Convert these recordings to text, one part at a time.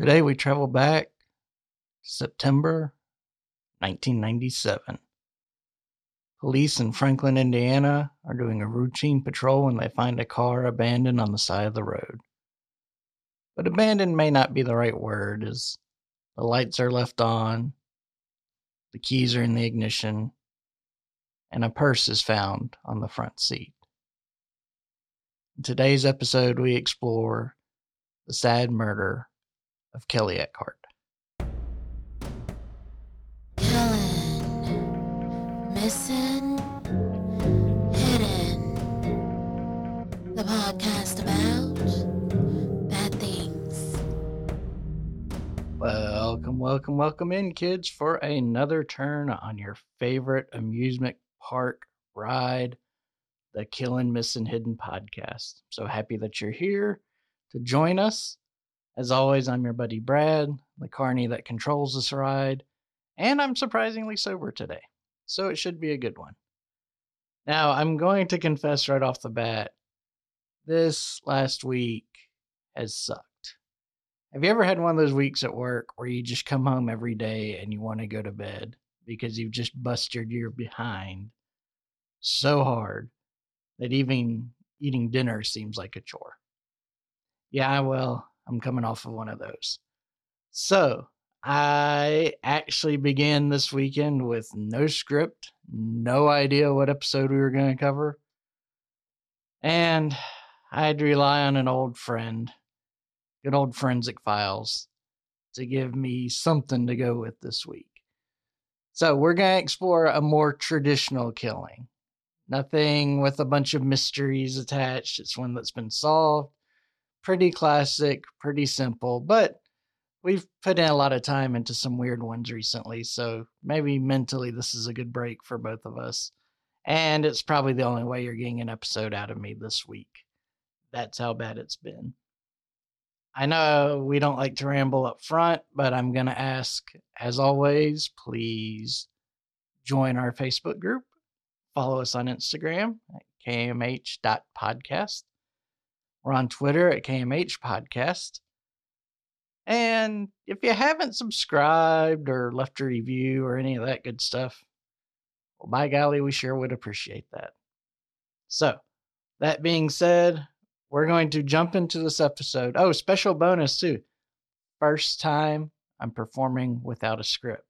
Today we travel back September 1997. Police in Franklin, Indiana are doing a routine patrol when they find a car abandoned on the side of the road. But abandoned may not be the right word, as the lights are left on, the keys are in the ignition, and a purse is found on the front seat. In today's episode, we explore the sad murder of Kelly Eckart. Helen, missing, hidden. The podcast about bad things. Welcome, welcome, welcome in, kids, for another turn on your favorite amusement park ride, the Killin' Missing Hidden podcast. So happy that you're here to join us. As always, I'm your buddy Brad, the carney that controls this ride, and I'm surprisingly sober today, so it should be a good one. Now, I'm going to confess right off the bat this last week has sucked. Have you ever had one of those weeks at work where you just come home every day and you want to go to bed because you've just busted your behind so hard that even eating dinner seems like a chore? Yeah, well, I'm coming off of one of those. So, I actually began this weekend with no script, no idea what episode we were going to cover. And I had to rely on an old friend, good old Forensic Files, to give me something to go with this week. So, we're going to explore a more traditional killing. Nothing with a bunch of mysteries attached. It's one that's been solved. Pretty classic, pretty simple, but we've put in a lot of time into some weird ones recently. So maybe mentally, this is a good break for both of us. And it's probably the only way you're getting an episode out of me this week. That's how bad it's been. I know we don't like to ramble up front, but I'm going to ask, as always, please join our Facebook group. Follow us on Instagram at kmh.podcast. We're on Twitter at KMH Podcast. And if you haven't subscribed or left a review or any of that good stuff, well, by golly, we sure would appreciate that. So, that being said, we're going to jump into this episode. Oh, special bonus too. First time I'm performing without a script.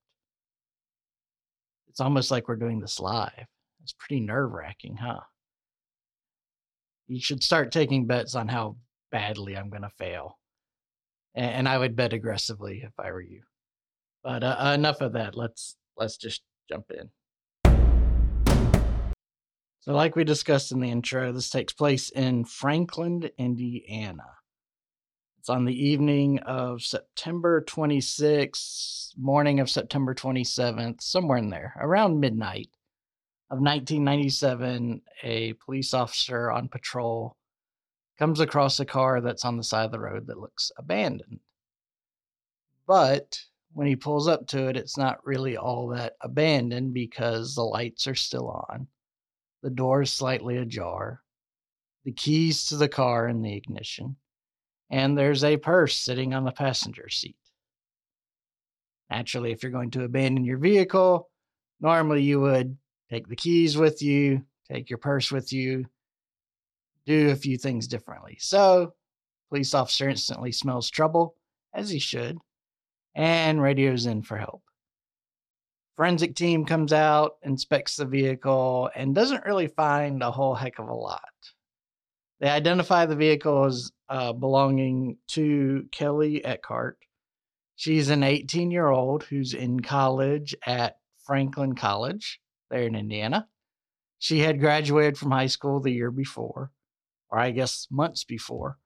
It's almost like we're doing this live. It's pretty nerve wracking, huh? You should start taking bets on how badly I'm going to fail. And, I would bet aggressively if I were you. But uh, enough of that. Let's let's just jump in. So, like we discussed in the intro, this takes place in Franklin, Indiana. It's on the evening of September 26th, morning of September 27th, somewhere in there, around midnight of 1997, a police officer on patrol comes across a car that's on the side of the road that looks abandoned. But when he pulls up to it, it's not really all that abandoned because the lights are still on, the door is slightly ajar, the keys to the car in the ignition, and there's a purse sitting on the passenger seat. Naturally, if you're going to abandon your vehicle, normally you would take the keys with you, take your purse with you, do a few things differently. So, police officer instantly smells trouble, as he should, and radios in for help. Forensic team comes out, inspects the vehicle, and doesn't really find a whole heck of a lot. They identify the vehicle as uh, belonging to Kelly Eckart. She's an 18 year old who's in college at Franklin College there in Indiana. She had graduated from high school the year before, or I guess months before.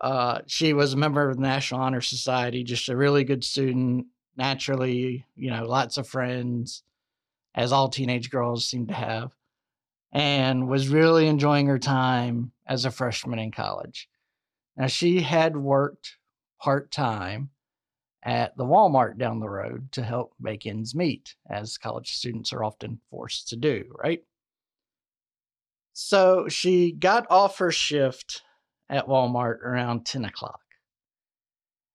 Uh, she was a member of the National Honor Society, just a really good student, naturally, you know, lots of friends, as all teenage girls seem to have, and was really enjoying her time as a freshman in college. Now, she had worked part time at the Walmart down the road to help make ends meet, as college students are often forced to do, right? So she got off her shift at Walmart around 10 o'clock.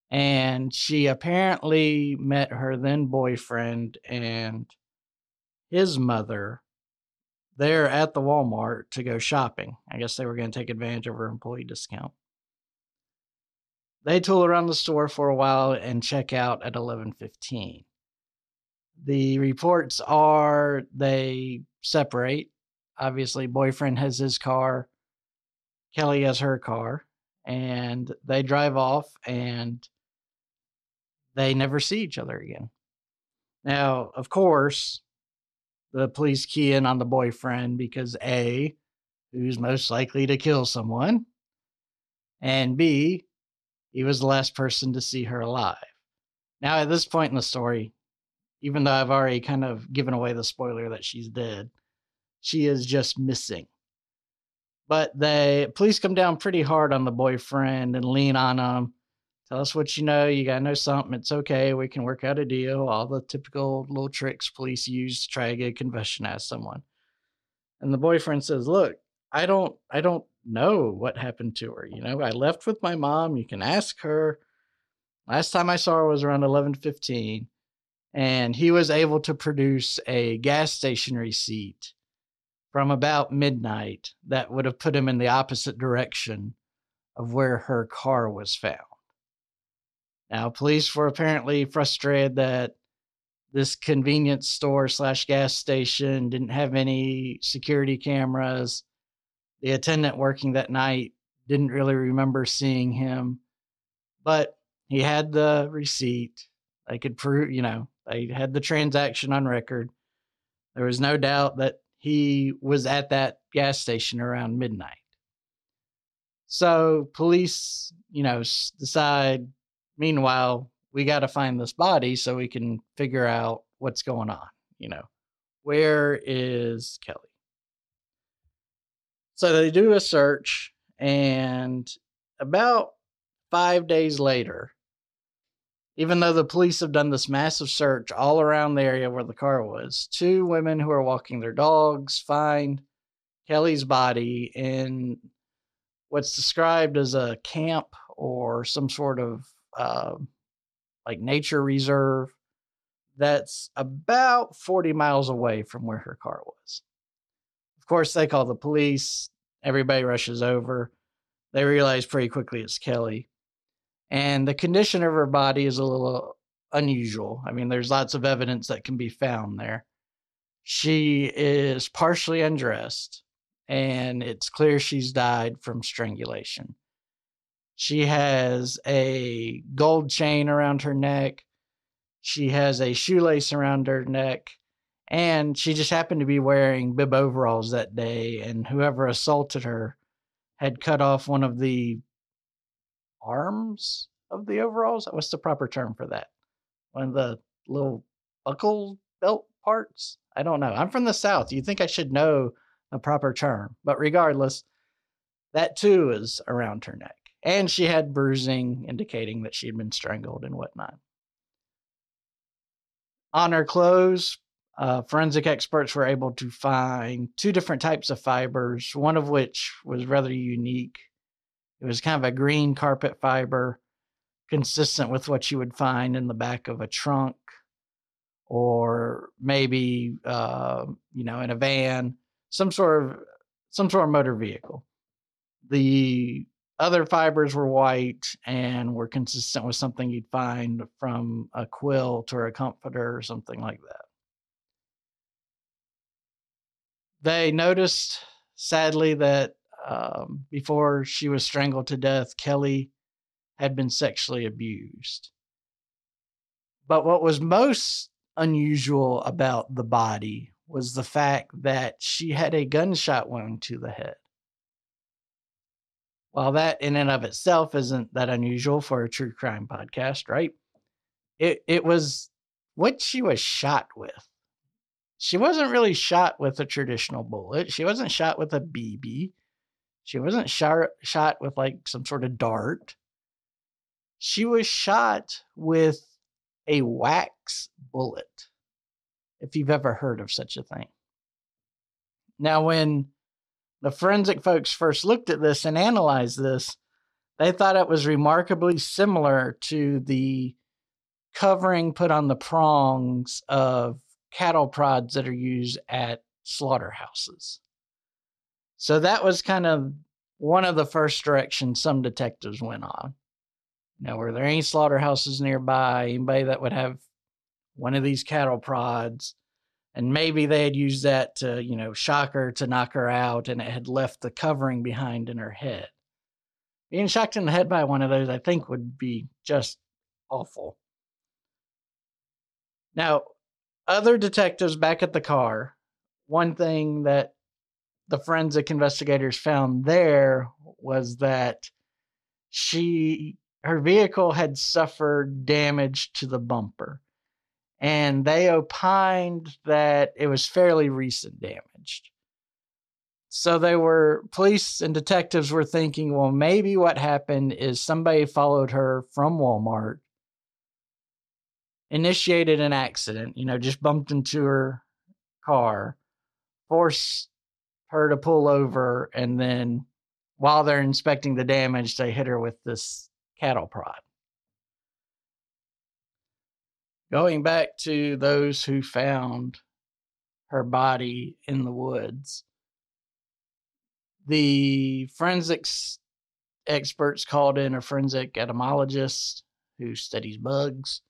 And she apparently met her then boyfriend and his mother there at the Walmart to go shopping. I guess they were going to take advantage of her employee discount. They tool around the store for a while and check out at 11:15. The reports are they separate. Obviously, boyfriend has his car, Kelly has her car, and they drive off and they never see each other again. Now, of course, the police key in on the boyfriend because A, who's most likely to kill someone, and B, he was the last person to see her alive. Now, at this point in the story, even though I've already kind of given away the spoiler that she's dead, she is just missing. But the police come down pretty hard on the boyfriend and lean on him. Tell us what you know. You got to know something. It's okay. We can work out a deal. All the typical little tricks police use to try to get a confession out of someone. And the boyfriend says, Look, I don't I don't know what happened to her. You know, I left with my mom. You can ask her. Last time I saw her was around eleven fifteen, and he was able to produce a gas station receipt from about midnight that would have put him in the opposite direction of where her car was found. Now, police were apparently frustrated that this convenience store slash gas station didn't have any security cameras the attendant working that night didn't really remember seeing him, but he had the receipt. They could prove, you know, they had the transaction on record. There was no doubt that he was at that gas station around midnight. So police, you know, decide, meanwhile, we got to find this body so we can figure out what's going on. You know, where is Kelly? So they do a search, and about five days later, even though the police have done this massive search all around the area where the car was, two women who are walking their dogs find Kelly's body in what's described as a camp or some sort of uh, like nature reserve that's about 40 miles away from where her car was course, they call the police. Everybody rushes over. They realize pretty quickly it's Kelly. And the condition of her body is a little unusual. I mean, there's lots of evidence that can be found there. She is partially undressed, and it's clear she's died from strangulation. She has a gold chain around her neck. She has a shoelace around her neck and she just happened to be wearing bib overalls that day and whoever assaulted her had cut off one of the arms of the overalls? What's the proper term for that? One of the little buckle belt parts? I don't know. I'm from the south. You think i should know the proper term but regardless that too is around her neck. And she had bruising indicating that she had been strangled and whatnot. On her clothes uh, forensic experts were able to find two different types of fibers, one of which was rather unique. It was kind of a green carpet fiber, consistent with what you would find in the back of a trunk or maybe uh, you know in a van, some sort of some sort of motor vehicle. The other fibers were white and were consistent with something you'd find from a quilt or a comforter or something like that. They noticed, sadly, that um, before she was strangled to death, Kelly had been sexually abused. But what was most unusual about the body was the fact that she had a gunshot wound to the head. While that in and of itself isn't that unusual for a true crime podcast, right? It it was what she was shot with she wasn't really shot with a traditional bullet. She wasn't shot with a BB. She wasn't shot shot with like some sort of dart. She was shot with a wax bullet. If you've ever heard of such a thing. Now when the forensic folks first looked at this and analyzed this, they thought it was remarkably similar to the covering put on the prongs of cattle prods that are used at slaughterhouses. So that was kind of one of the first directions some detectives went on. Now, were there any slaughterhouses nearby? Anybody that would have one of these cattle prods? And maybe they had used that to, you know, shock her to knock her out, and it had left the covering behind in her head. Being shocked in the head by one of those, I think, would be just awful. Now, other detectives back at the car, one thing that the forensic investigators found there was that she her vehicle had suffered damage to the bumper and they opined that it was fairly recent damage so they were police and detectives were thinking well maybe what happened is somebody followed her from Walmart initiated an accident you know just bumped into her car forced her to pull over and then while they're inspecting the damage they hit her with this cattle prod. Going back to those who found her body in the woods the forensics experts called in a forensic etymologist who studies bugs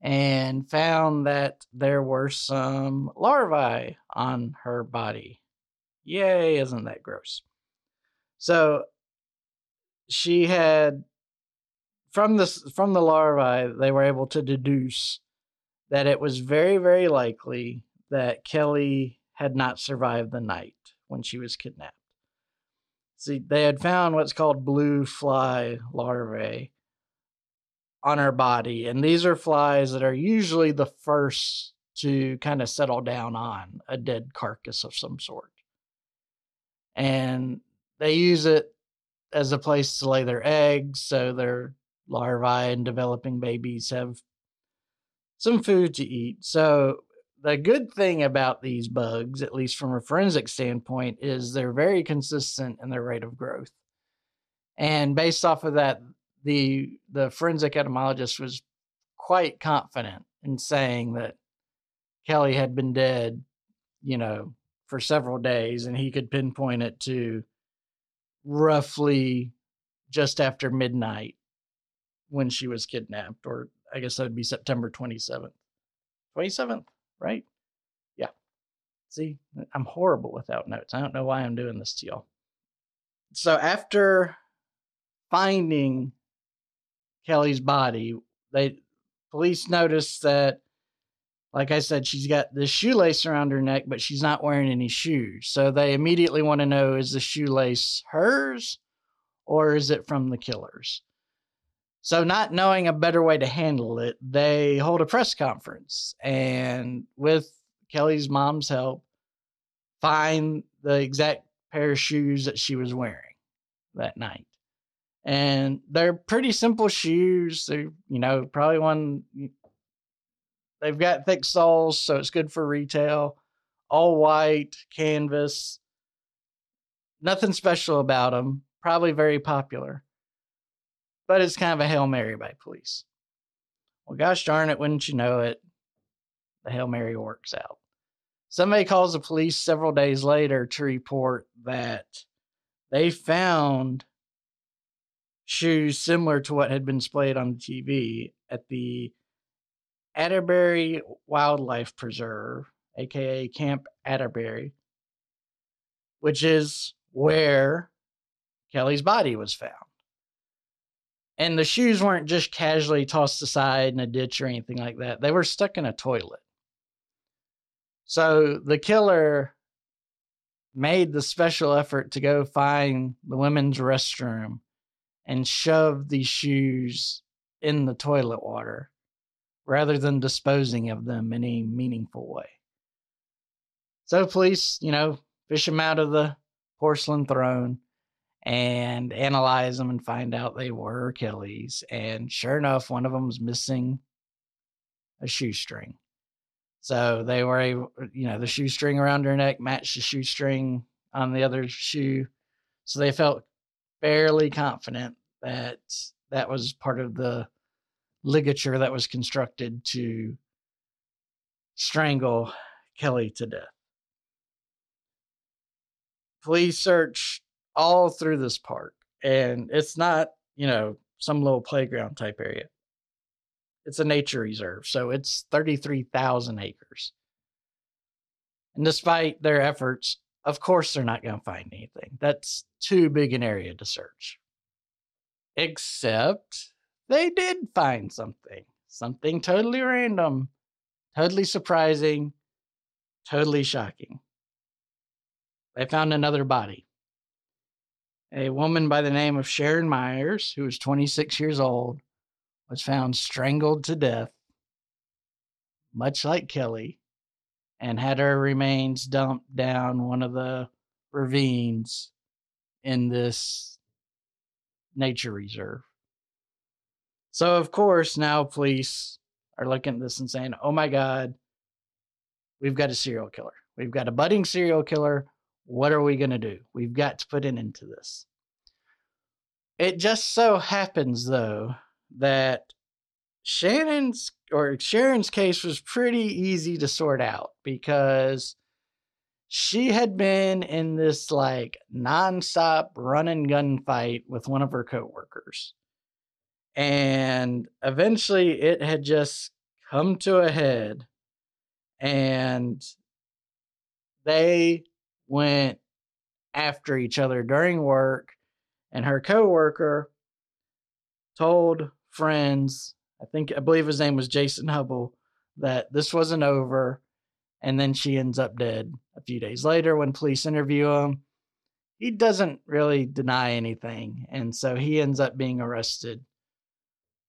and found that there were some larvae on her body Yay, isn't that gross? So she had from this from the larvae they were able to deduce that it was very very likely that Kelly had not survived the night when she was kidnapped. See, they had found what's called blue fly larvae on her body, and these are flies that are usually the first to kind of settle down on a dead carcass of some sort. And they use it as a place to lay their eggs so their larvae and developing babies have some food to eat. So the good thing about these bugs at least from a forensic standpoint is they're very consistent in their rate of growth. And based off of that the the forensic etymologist was quite confident in saying that kelly had been dead you know for several days, and he could pinpoint it to roughly just after midnight when she was kidnapped, or I guess that would be September 27th. 27th, right? Yeah. See, I'm horrible without notes. I don't know why I'm doing this to y'all. So after finding Kelly's body, they police noticed that like I said, she's got the shoelace around her neck, but she's not wearing any shoes. So they immediately want to know is the shoelace hers or is it from the killers? So, not knowing a better way to handle it, they hold a press conference and, with Kelly's mom's help, find the exact pair of shoes that she was wearing that night. And they're pretty simple shoes. They're, you know, probably one They've got thick soles, so it's good for retail. All white canvas. Nothing special about them. Probably very popular. But it's kind of a Hail Mary by police. Well, gosh darn it, wouldn't you know it? The Hail Mary works out. Somebody calls the police several days later to report that they found shoes similar to what had been displayed on the TV at the Atterbury Wildlife Preserve, aka Camp Atterbury, which is where Kelly's body was found. And the shoes weren't just casually tossed aside in a ditch or anything like that, they were stuck in a toilet. So the killer made the special effort to go find the women's restroom and shove these shoes in the toilet water rather than disposing of them in a meaningful way. So police, you know, fish them out of the porcelain throne and analyze them and find out they were Kelly's. And sure enough, one of them was missing a shoestring. So they were you know, the shoestring around her neck matched the shoestring on the other shoe. So they felt fairly confident that that was part of the ligature that was constructed to strangle Kelly to death. Police search all through this park, and it's not, you know, some little playground type area. It's a nature reserve, so it's 33,000 acres. And despite their efforts, of course they're not going to find anything. That's too big an area to search. Except they did find something. Something totally random, totally surprising, totally shocking. They found another body. A woman by the name of Sharon Myers, who was 26 years old, was found strangled to death, much like Kelly, and had her remains dumped down one of the ravines in this nature reserve. So, of course, now police are looking at this and saying, oh my God, we've got a serial killer. We've got a budding serial killer. What are we going to do? We've got to put an end to this. It just so happens, though, that Shannon's or Sharon's case was pretty easy to sort out because she had been in this like nonstop run and gun fight with one of her coworkers. And eventually it had just come to a head and they went after each other during work and her coworker told friends, I think I believe his name was Jason Hubble, that this wasn't over. And then she ends up dead a few days later when police interview him. He doesn't really deny anything. And so he ends up being arrested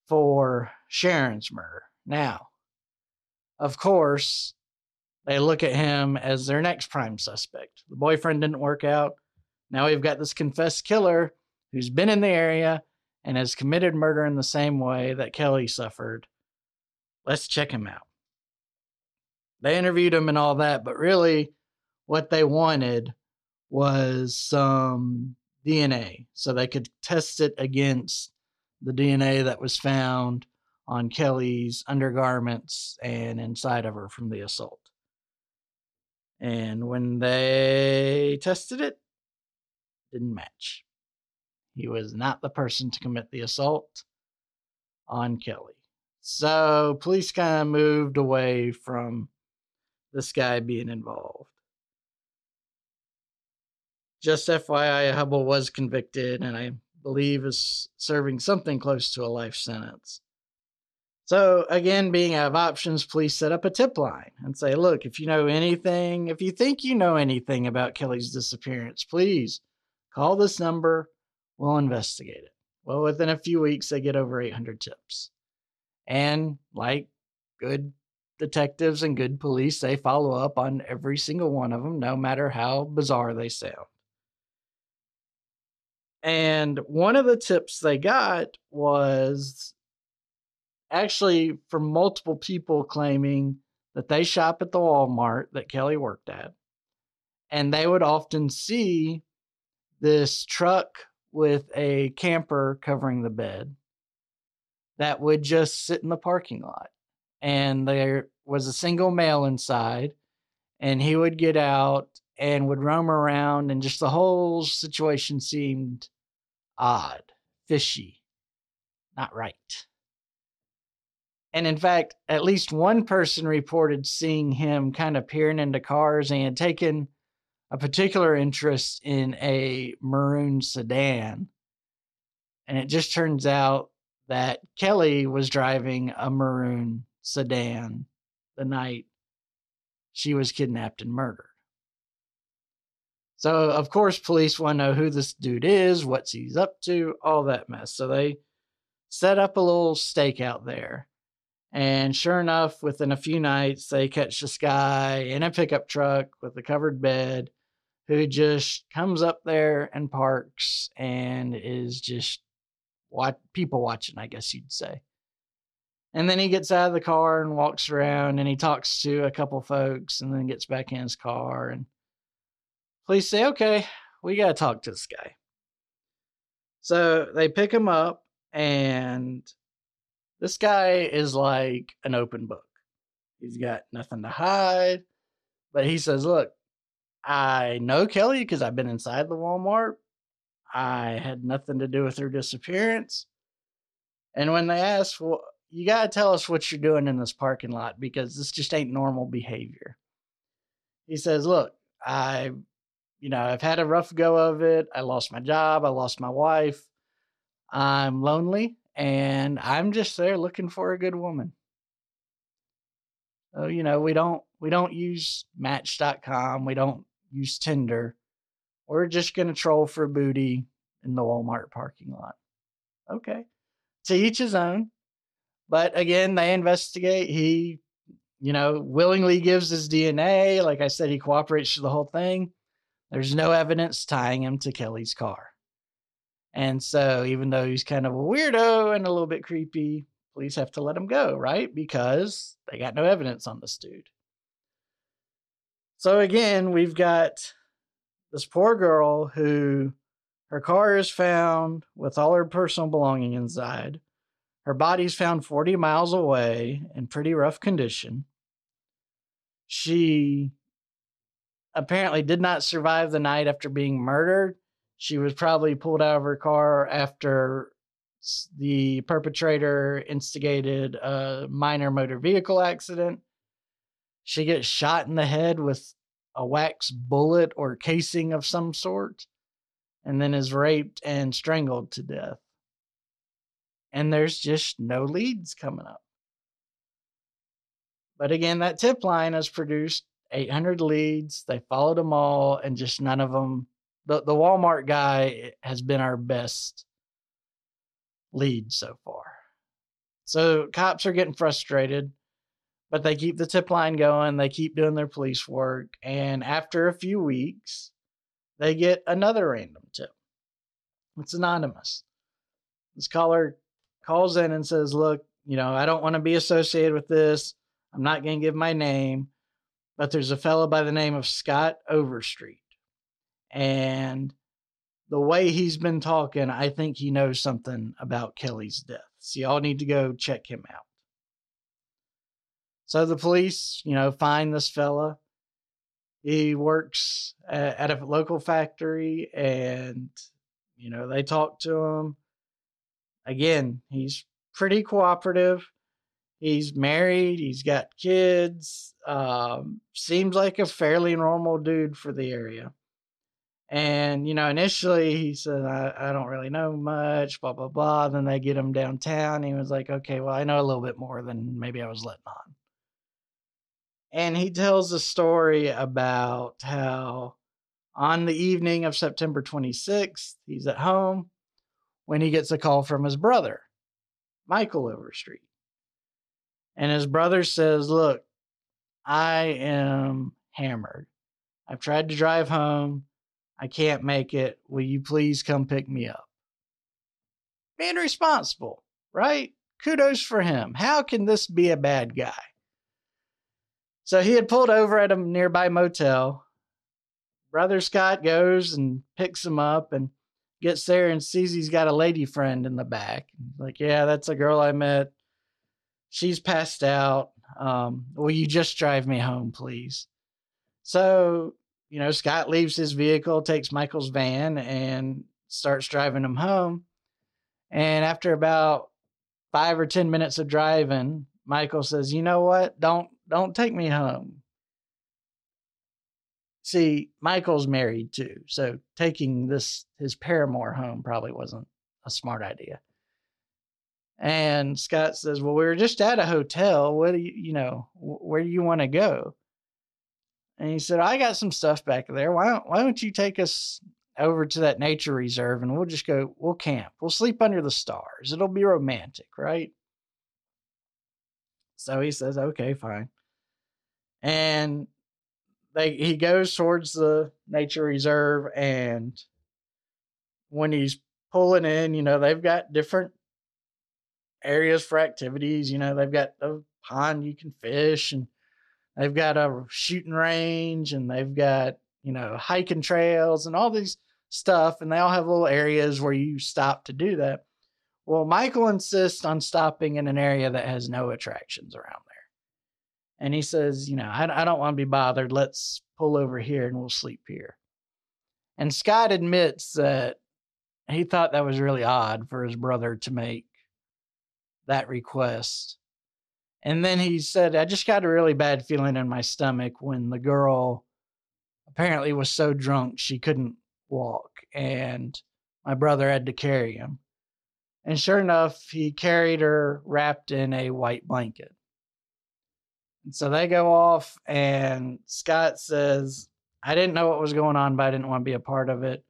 for Sharon's murder. Now, of course, they look at him as their next prime suspect. The boyfriend didn't work out. Now we've got this confessed killer who's been in the area and has committed murder in the same way that Kelly suffered. Let's check him out. They interviewed him and all that, but really what they wanted was some DNA so they could test it against the DNA that was found on Kelly's undergarments and inside of her from the assault. And when they tested it, didn't match. He was not the person to commit the assault on Kelly. So police kind of moved away from this guy being involved. Just FYI, Hubble was convicted and I believe is serving something close to a life sentence. So, again, being out of options, please set up a tip line and say, look, if you know anything, if you think you know anything about Kelly's disappearance, please call this number We'll investigate it. Well, within a few weeks, they get over 800 tips. And like good detectives and good police, they follow up on every single one of them, no matter how bizarre they sound. And one of the tips they got was actually from multiple people claiming that they shop at the Walmart that Kelly worked at. And they would often see this truck with a camper covering the bed that would just sit in the parking lot. And there was a single male inside, and he would get out and would roam around, and just the whole situation seemed odd, fishy, not right. And in fact, at least one person reported seeing him kind of peering into cars and had taken a particular interest in a maroon sedan. And it just turns out that Kelly was driving a maroon sedan the night she was kidnapped and murdered. So, of course, police want to know who this dude is, what he's up to, all that mess. So they set up a little stakeout there. And sure enough, within a few nights, they catch this guy in a pickup truck with a covered bed who just comes up there and parks and is just what people watching, I guess you'd say. And then he gets out of the car and walks around and he talks to a couple folks and then gets back in his car and police say, okay, we got to talk to this guy. So they pick him up, and this guy is like an open book. He's got nothing to hide. But he says, Look, I know Kelly because I've been inside the Walmart. I had nothing to do with her disappearance. And when they ask, Well, you got to tell us what you're doing in this parking lot because this just ain't normal behavior. He says, Look, I, you know, I've had a rough go of it. I lost my job. I lost my wife. I'm lonely and I'm just there looking for a good woman. So, you know, we don't we don't use match.com, we don't use Tinder. We're just gonna troll for booty in the Walmart parking lot. Okay. To each his own. But again, they investigate. He, you know, willingly gives his DNA. Like I said, he cooperates to the whole thing. There's no evidence tying him to Kelly's car. And so, even though he's kind of a weirdo and a little bit creepy, police have to let him go, right? Because they got no evidence on this dude. So, again, we've got this poor girl who her car is found with all her personal belongings inside. Her body's found 40 miles away in pretty rough condition. She apparently did not survive the night after being murdered. She was probably pulled out of her car after the perpetrator instigated a minor motor vehicle accident. She gets shot in the head with a wax bullet or casing of some sort, and then is raped and strangled to death. And there's just no leads coming up. But again, that tip line has produced 800 leads. They followed them all, and just none of them. The, the Walmart guy eh, has been our best lead so far. So cops are getting frustrated, but they keep the tip line going. They keep doing their police work. And after a few weeks, they get another random tip. It's anonymous. This caller calls in and says, Look, you know, I don't want to be associated with this. I'm not going to give my name, but there's a fellow by the name of Scott Overstreet. And the way he's been talking, I think he knows something about Kelly's death. So y'all need to go check him out. So the police, you know, find this fella. He works at a local factory and, you know, they talk to him. Again, he's pretty cooperative. He's married, he's got kids. Um, seems like a fairly normal dude for the area. And, you know, initially he said, I, I don't really know much, blah, blah, blah. Then they get him downtown. He was like, okay, well, I know a little bit more than maybe I was letting on. And he tells a story about how on the evening of September 26th, he's at home when he gets a call from his brother, Michael Overstreet. And his brother says, Look, I am hammered. I've tried to drive home. I can't make it. Will you please come pick me up? Being responsible, right? Kudos for him. How can this be a bad guy? So he had pulled over at a nearby motel. Brother Scott goes and picks him up and gets there and sees he's got a lady friend in the back. Like, yeah, that's a girl I met. She's passed out. Um, will you just drive me home, please? So you know, Scott leaves his vehicle, takes Michael's van, and starts driving him home. And after about five or ten minutes of driving, Michael says, "You know what? Don't don't take me home." See, Michael's married too, so taking this his paramour home probably wasn't a smart idea. And Scott says, "Well, we were just at a hotel. What do you, you know, where do you want to go?" And he said, I got some stuff back there. Why don't, why don't you take us over to that nature reserve and we'll just go, we'll camp. We'll sleep under the stars. It'll be romantic, right? So he says, okay, fine. And they he goes towards the nature reserve and when he's pulling in, you know, they've got different areas for activities. You know, they've got a pond you can fish and They've got a shooting range and they've got, you know, hiking trails and all these stuff, and they all have little areas where you stop to do that. Well, Michael insists on stopping in an area that has no attractions around. And he says, You know, I, I don't want to be bothered. Let's pull over here and we'll sleep here. And Scott admits that he thought that was really odd for his brother to make that request. And then he said, I just got a really bad feeling in my stomach when the girl apparently was so drunk she couldn't walk. And my brother had to carry him. And sure enough, he carried her wrapped in a white blanket. So they go off, and Scott says, I didn't know what was going on, but I didn't want to be a part of it.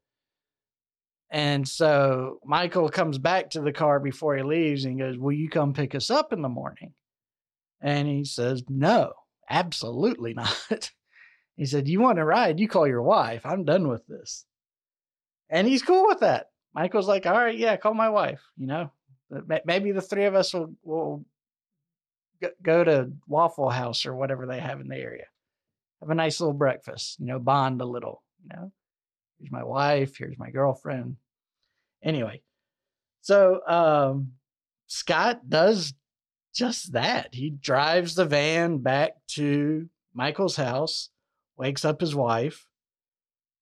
And so Michael comes back to the car before he leaves and goes, Will you come pick us up in the morning? And he says, No, absolutely not. he said, You want to ride? You call your wife. I'm done with this. And he's cool with that. Michael's like, All right, yeah, call my wife. You know, maybe the three of us will, will go to Waffle House or whatever they have in the area. Have a nice little breakfast, you know, bond a little, you know. Here's my wife, here's my girlfriend. Anyway, so um, Scott does just that. He drives the van back to Michael's house, wakes up his wife,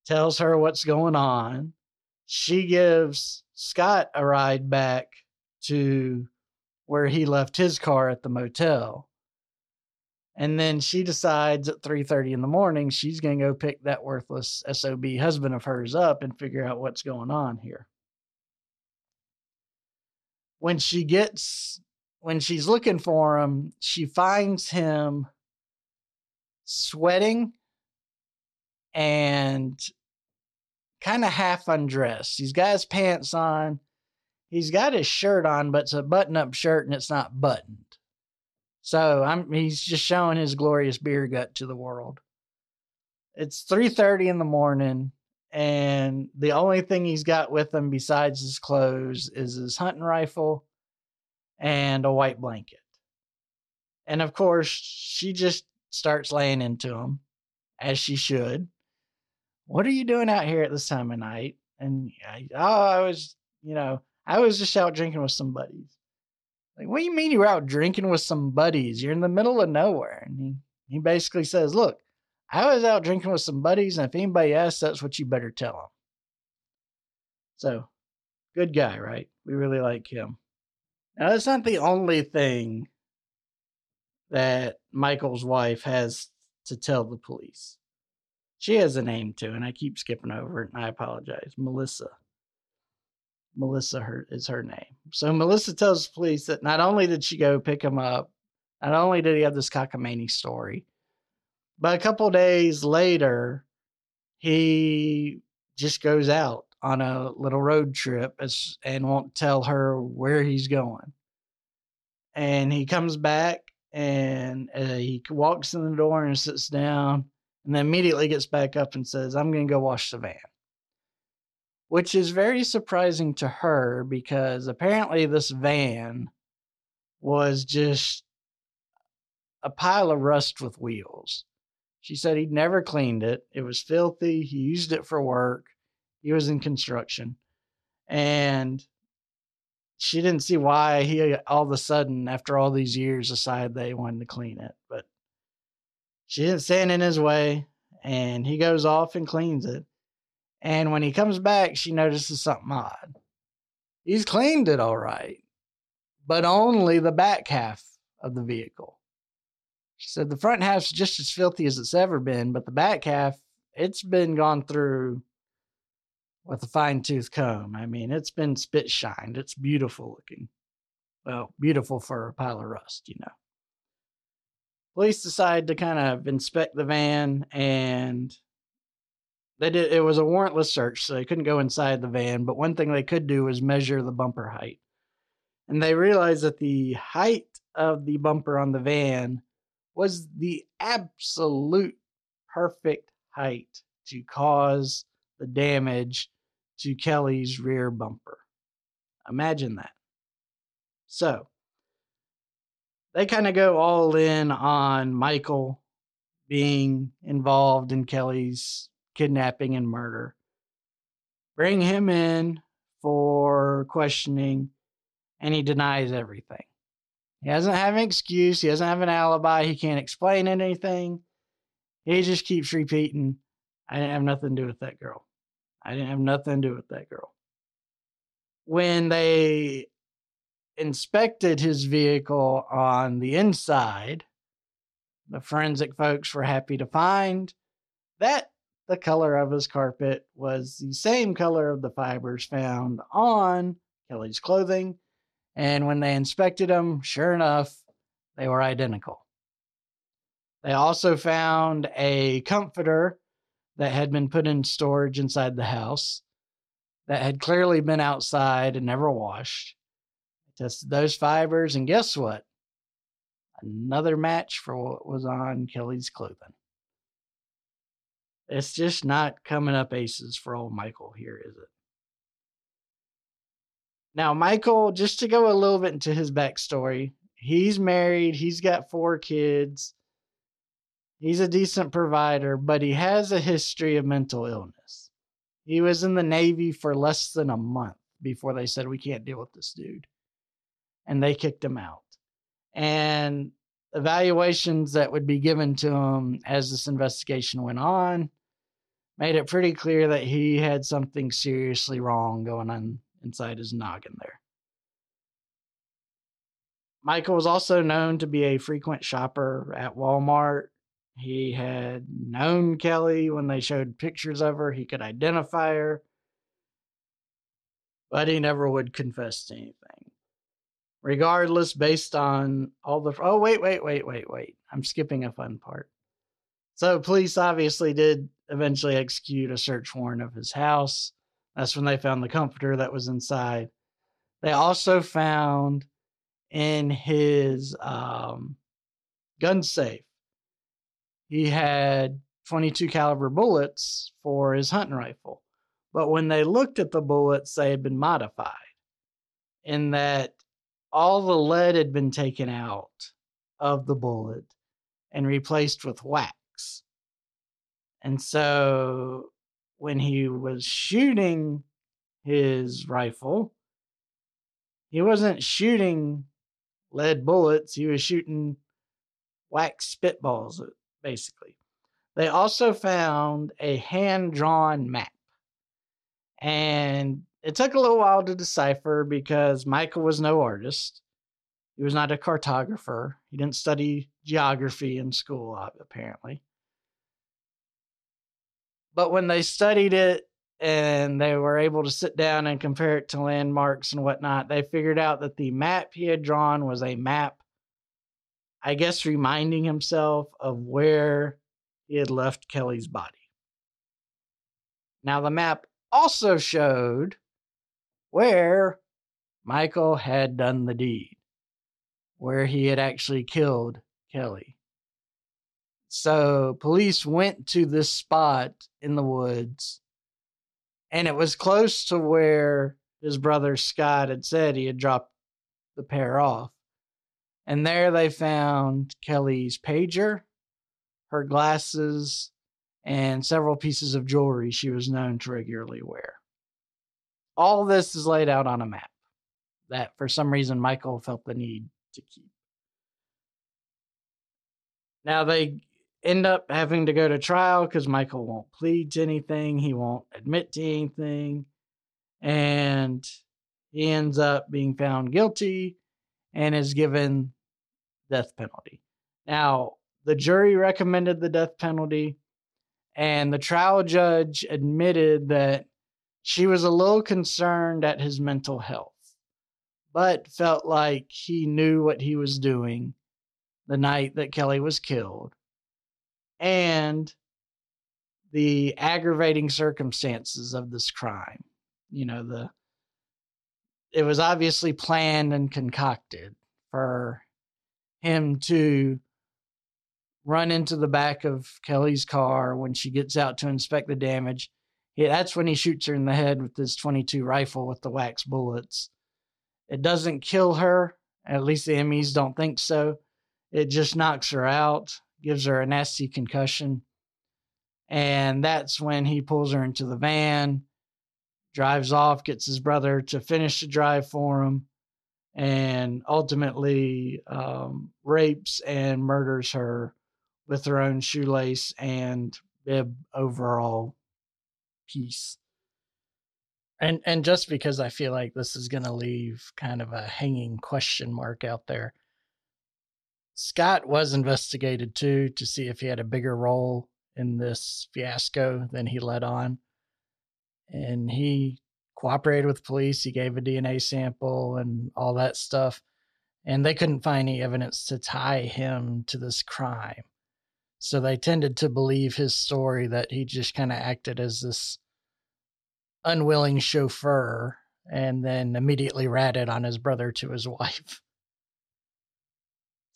tells her what's going on. She gives Scott a ride back to where he left his car at the motel. And then she decides at 3:30 in the morning she's going to go pick that worthless SOB husband of hers up and figure out what's going on here. When she gets when she's looking for him, she finds him sweating and kind of half undressed. He's got his pants on he's got his shirt on, but it's a button up shirt and it's not buttoned. So I'm he's just showing his glorious beer gut to the world. It's 3:30 in the morning and the only thing he's got with him besides his clothes is his hunting rifle and a white blanket. And of course, she just starts laying into him as she should. What are you doing out here at this time of night? And I, oh, I was, you know, I was just out drinking with some buddies. Like, what do you mean you were out drinking with some buddies? You're in the middle of nowhere. And he, he basically says, Look, I was out drinking with some buddies, and if anybody asks, that's what you better tell them. So, good guy, right? We really like him. Now, that's not the only thing that Michael's wife has to tell the police. She has a name too, and I keep skipping over it, and I apologize. Melissa. Melissa her, is her name. So Melissa tells the police that not only did she go pick him up, not only did he have this cockamamie story, but a couple days later, he just goes out on a little road trip as, and won't tell her where he's going. And he comes back and uh, he walks in the door and sits down and then immediately gets back up and says, I'm going to go wash the van which is very surprising to her because apparently this van was just a pile of rust with wheels. She said he'd never cleaned it. It was filthy. He used it for work. He was in construction. And she didn't see why he all of a sudden, after all these years, decided they wanted to clean it. But she didn't stand in his way. And he goes off and cleans it. And when he comes back, she notices something odd. He's cleaned it all right, but only the back half of the vehicle. She said the front half's just as filthy as it's ever been, but the back half, it's been gone through with a fine tooth comb. I mean, it's been spit shined. It's beautiful looking. Well, beautiful for a pile of rust, you know. Police decide to kind of inspect the van and they did it was a warrantless search, so they couldn't go inside the van. But one thing they could do was measure the bumper height, and they realized that the height of the bumper on the van was the absolute perfect height to cause the damage to Kelly's rear bumper. Imagine that. So they kind of go all in on Michael being involved in Kelly's kidnapping and murder. bring him in for questioning, and he denies everything. He doesn't have an excuse, he doesn't have an alibi, he can't explain anything. He just keeps repeating, I didn't have nothing to do with that girl. I didn't have nothing to do with that girl. When they inspected his vehicle on the inside, the forensic folks were happy to find that the color of his carpet was the same color of the fibers found on Kelly's clothing. And when they inspected them, sure enough, they were identical. They also found a comforter that had been put in storage inside the house that had clearly been outside and never washed. They Tested those fibers, and guess what? Another match for what was on Kelly's clothing. It's just not coming up aces for old Michael here, is it? Now, Michael, just to go a little bit into his backstory, he's married, he's got four kids, he's a decent provider, but he has a history of mental illness. He was in the Navy for less than a month before they said, We can't deal with this dude. And they kicked him out. And evaluations that would be given to him as this investigation went on made it pretty clear that he had something seriously wrong going on inside his noggin there. Michael was also known to be a frequent shopper at Walmart. He had known Kelly when they showed pictures of her, he could identify her, but he never would confess to anything. Regardless, based on all the. Oh, wait, wait, wait, wait, wait. I'm skipping a fun part. So, police obviously did eventually execute a search warrant of his house. That's when they found the comforter that was inside. They also found in his um, gun safe, he had 22 caliber bullets for his hunting rifle. But when they looked at the bullets, they had been modified in that all the lead had been taken out of the bullet and replaced with wax. And so when he was shooting his rifle, he wasn't shooting lead bullets, he was shooting wax spitballs, uh, basically. They also found a hand drawn map. And it took a little while to decipher because Michael was no artist. He was not a cartographer. He didn't study geography in school, apparently. But when they studied it and they were able to sit down and compare it to landmarks and whatnot, they figured out that the map he had drawn was a map, I guess, reminding himself of where he had left Kelly's body. Now, the map also showed where Michael had done the deed, where he had actually killed Kelly. So police went to this spot in the woods, and it was close to where his brother Scott had said he had dropped the pair off. And there they found Kelly's pager, her glasses, and several pieces of jewelry she was known to regularly wear. All this is laid out on a map that for some reason Michael felt the need to keep. Now they end up having to go to trial because Michael won't plead to anything. He won't admit to anything. And he ends up being found guilty and is given death penalty. Now, the jury recommended the death penalty, and the trial judge admitted that she was a little concerned at his mental health, but felt like he knew what he was doing the night that Kelly was killed and the aggravating circumstances of this crime. You know, the it was obviously planned and concocted for him to run into the back of Kelly's car when she gets out to inspect the damage. Yeah, that's when he shoots her in the head with his 22 rifle with the wax bullets. It doesn't kill her, at least the MEs don't think so. It just knocks her out gives her a nasty concussion. And that's when he pulls her into the van, drives off, gets his brother to finish the drive for him, and ultimately um, rapes and murders her with her own shoelace and bib overall piece. And and just because I feel like this is going to leave kind of a hanging question mark out there. Scott was investigated too to see if he had a bigger role in this fiasco than he let on. And he cooperated with police. He gave a DNA sample and all that stuff. And they couldn't find any evidence to tie him to this crime. So they tended to believe his story that he just kind of acted as this unwilling chauffeur and then immediately ratted on his brother to his wife.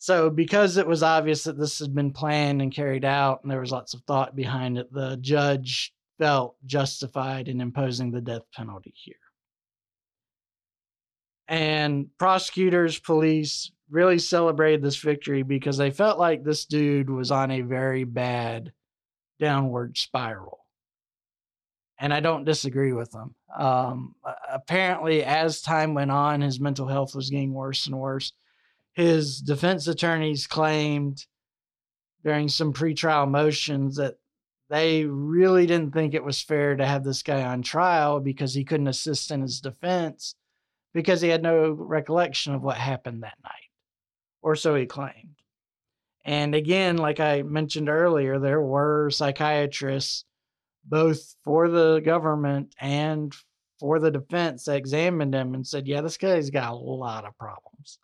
So, because it was obvious that this had been planned and carried out, and there was lots of thought behind it, the judge felt justified in imposing the death penalty here. And prosecutors, police really celebrated this victory because they felt like this dude was on a very bad downward spiral. And I don't disagree with them. Um, apparently, as time went on, his mental health was getting worse and worse his defense attorneys claimed during some pretrial motions that they really didn't think it was fair to have this guy on trial because he couldn't assist in his defense because he had no recollection of what happened that night, or so he claimed. And again, like I mentioned earlier, there were psychiatrists, both for the government and for the defense, that examined him and said, Yeah, this guy's got a lot of problems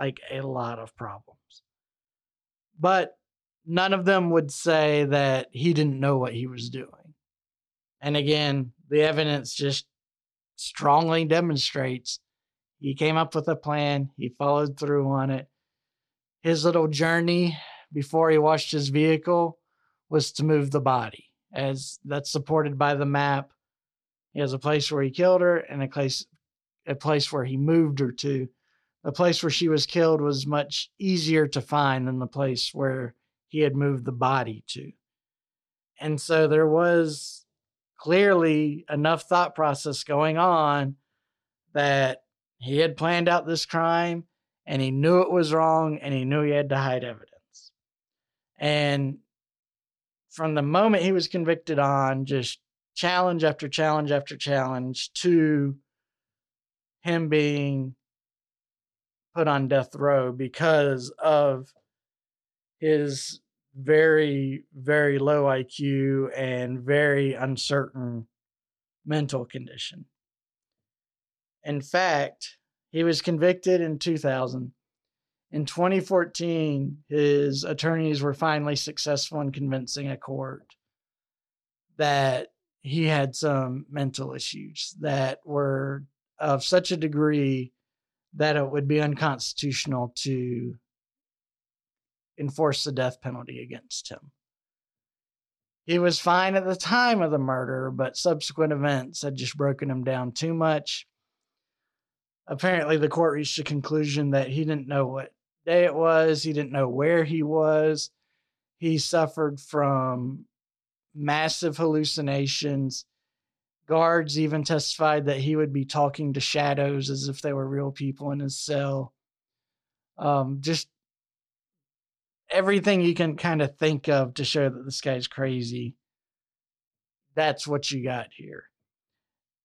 like a lot of problems. But none of them would say that he didn't know what he was doing. And again, the evidence just strongly demonstrates he came up with a plan, he followed through on it. His little journey before he washed his vehicle was to move the body, as that's supported by the map. He has a place where he killed her and a place a place where he moved her to the place where she was killed was much easier to find than the place where he had moved the body to. And so there was clearly enough thought process going on that he had planned out this crime and he knew it was wrong and he knew he had to hide evidence. And from the moment he was convicted on, just challenge after challenge after challenge to him being put on death row because of his very, very low IQ and very uncertain mental condition. In fact, he was convicted in 2000. In 2014, his attorneys were finally successful in convincing a court that he had some mental issues that were of such a degree that it would be unconstitutional to enforce the death penalty against him. He was fine at the time of the murder, but subsequent events had just broken him down too much. Apparently, the court reached a conclusion that he didn't know what day it was, he didn't know where he was. He suffered from massive hallucinations Guards even testified that he would be talking to shadows as if they were real people in his cell. Um, just everything you can kind of think of to show that this guy's crazy. That's what you got here.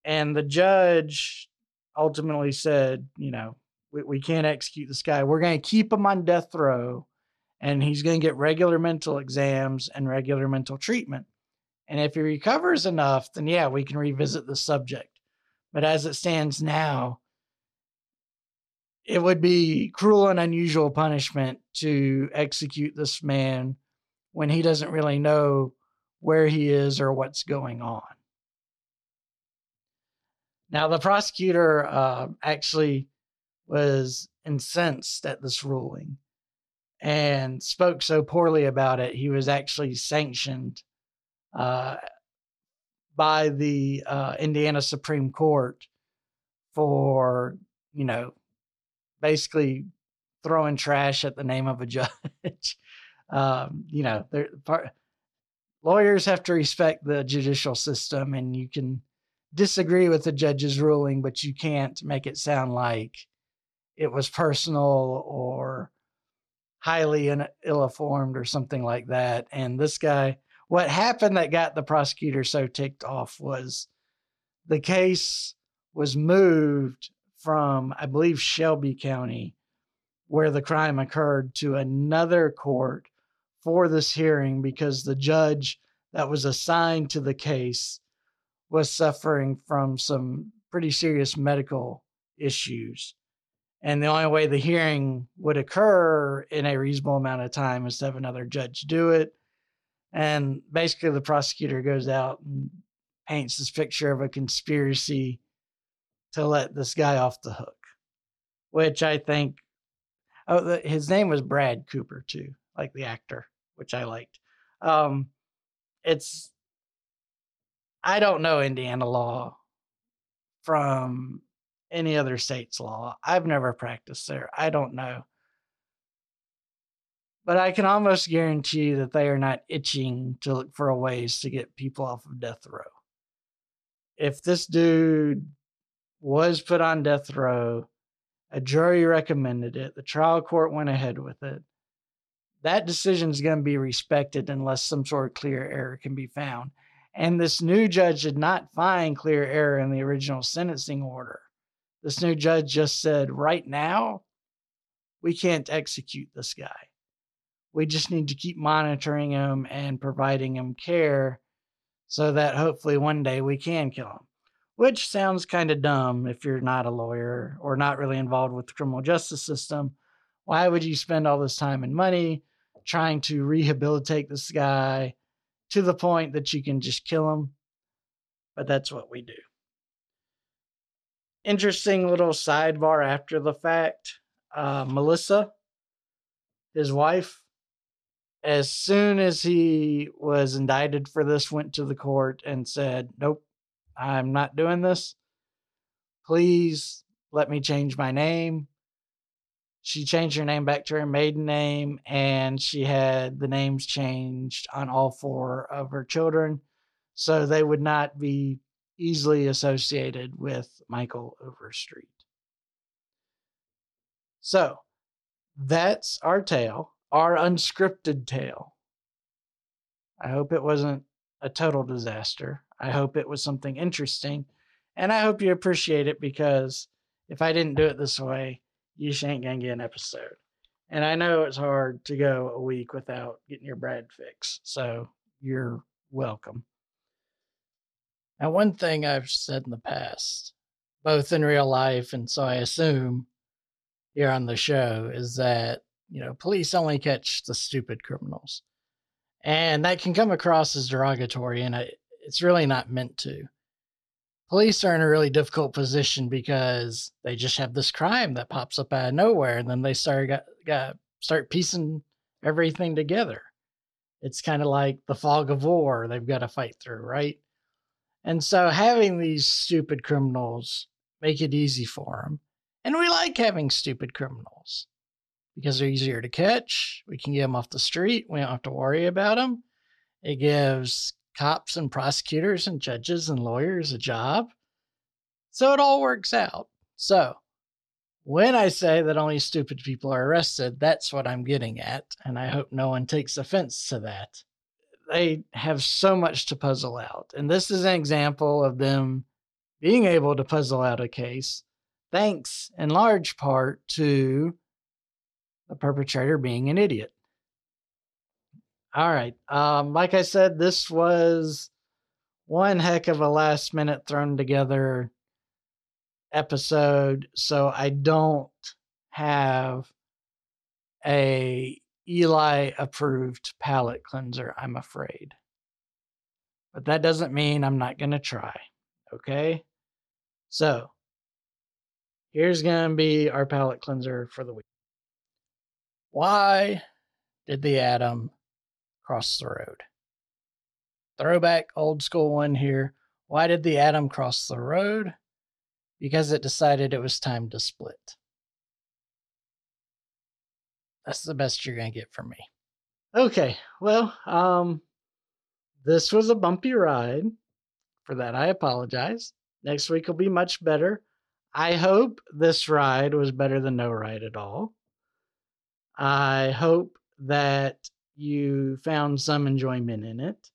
And the judge ultimately said, you know, we, we can't execute this guy. We're going to keep him on death row and he's going to get regular mental exams and regular mental treatment. And if he recovers enough, then yeah, we can revisit the subject. But as it stands now, it would be cruel and unusual punishment to execute this man when he doesn't really know where he is or what's going on. Now, the prosecutor uh, actually was incensed at this ruling and spoke so poorly about it, he was actually sanctioned uh, by the uh, Indiana Supreme Court for, you know, basically throwing trash at the name of a judge. um, you know, part, lawyers have to respect the judicial system, and you can disagree with the judge's ruling, but you can't make it sound like it was personal or highly ill informed or something like that. And this guy, what happened that got the prosecutor so ticked off was the case was moved from, I believe, Shelby County, where the crime occurred, to another court for this hearing because the judge that was assigned to the case was suffering from some pretty serious medical issues. And the only way the hearing would occur in a reasonable amount of time is to have another judge do it. And basically, the prosecutor goes out and paints this picture of a conspiracy to let this guy off the hook, which I think, oh, the, his name was Brad Cooper, too, like the actor, which I liked. Um, it's, I don't know Indiana law from any other state's law. I've never practiced there. I don't know. But I can almost guarantee that they are not itching to look for ways to get people off of death row. If this dude was put on death row, a jury recommended it, the trial court went ahead with it. That decision is going to be respected unless some sort of clear error can be found. And this new judge did not find clear error in the original sentencing order. This new judge just said, right now, we can't execute this guy. We just need to keep monitoring him and providing him care so that hopefully one day we can kill him. Which sounds kind of dumb if you're not a lawyer or not really involved with the criminal justice system. Why would you spend all this time and money trying to rehabilitate this guy to the point that you can just kill him? But that's what we do interesting little sidebar after the fact. Uh, Melissa, his wife, as soon as he was indicted for this, went to the court and said, Nope, I'm not doing this. Please let me change my name. She changed her name back to her maiden name, and she had the names changed on all four of her children so they would not be easily associated with Michael Overstreet. So that's our tale, our unscripted tale. I hope it wasn't a total disaster. I hope it was something interesting. And I hope you appreciate it because if I didn't do it this way, you ain't gonna get an episode. And I know it's hard to go a week without getting your Brad fix. So you're welcome. Now, one thing I've said in the past, both in real life and so I assume here on the show, is that, you know, police only catch the stupid criminals. And that can come across as derogatory, and it's really not meant to. Police are in a really difficult position because they just have this crime that pops up out of nowhere, and then they start got, got start piecing everything together. It's kind of like the fog of war they've got to fight through, right? And so having these stupid criminals make it easy for them. And we like having stupid criminals because they're easier to catch. We can get them off the street. We don't have to worry about them. It gives cops and prosecutors and judges and lawyers a job. So it all works out. So when I say that only stupid people are arrested, that's what I'm getting at. And I hope no one takes offense to that they have so much to puzzle out. And this is an example of them being able to puzzle out a case, thanks in large part to the perpetrator being an idiot. All right. Um, like I said, this was one heck of a last minute thrown together episode. So I don't have a Eli approved palate cleanser, I'm afraid. But that doesn't mean I'm not going to try. Okay? So, here's going to be our palate cleanser for the week. Why did the atom cross the road? Throwback old school one here. Why did the atom cross the road? Because it decided it was time to split. That's the best you're going to get from me. Okay, well, um, this was a bumpy ride. For that, I apologize. Next week will be much better. I hope this ride was better than no ride at all. I hope that you found some enjoyment in it.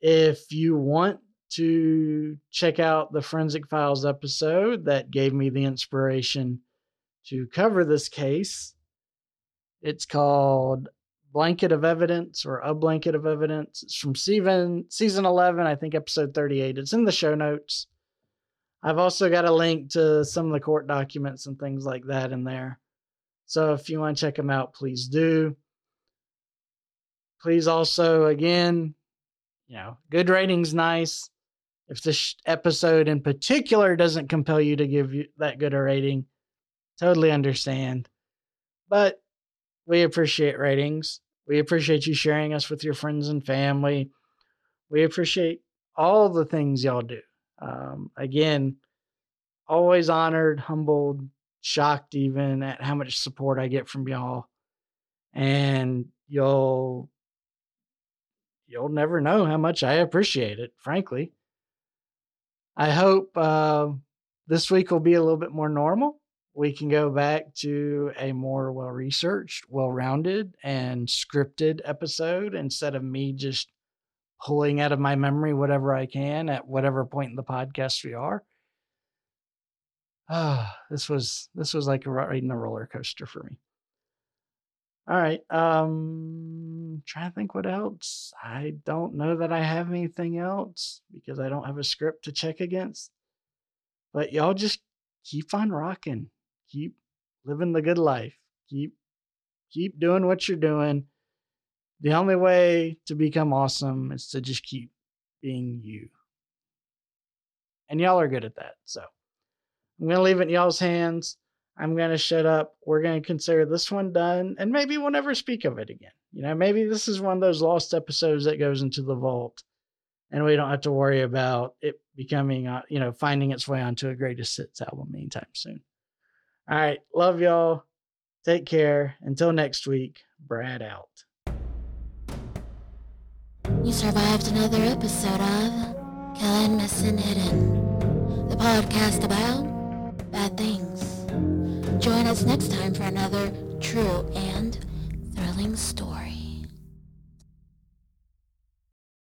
If you want to check out the Forensic Files episode that gave me the inspiration to cover this case, it's called Blanket of Evidence or A Blanket of Evidence. It's from season, season 11, I think episode 38. It's in the show notes. I've also got a link to some of the court documents and things like that in there. So if you want to check them out, please do. Please also, again, you know, good ratings, nice. If this episode in particular doesn't compel you to give you that good a rating, totally understand. But we appreciate ratings. We appreciate you sharing us with your friends and family. We appreciate all the things y'all do. Um, again, always honored, humbled, shocked even at how much support I get from y'all. And you'll you'll never know how much I appreciate it, frankly. I hope uh, this week will be a little bit more normal. We can go back to a more well researched, well rounded, and scripted episode instead of me just pulling out of my memory whatever I can at whatever point in the podcast we are. Ah, this was this was like riding a roller coaster for me. All right. Um trying to think what else. I don't know that I have anything else because I don't have a script to check against. But y'all just keep on rocking. Keep living the good life. Keep keep doing what you're doing. The only way to become awesome is to just keep being you. And y'all are good at that. So I'm going to leave it in y'all's hands. I'm going to shut up. We're going to consider this one done, and maybe we'll never speak of it again. You know, maybe this is one of those lost episodes that goes into the vault, and we don't have to worry about it becoming, uh, you know, finding its way onto a greatest hits album anytime soon. All right. Love y'all. Take care. Until next week, Brad out. You survived another episode of Killing Missing Hidden, the podcast about bad things. Join us next time for another true and thrilling story.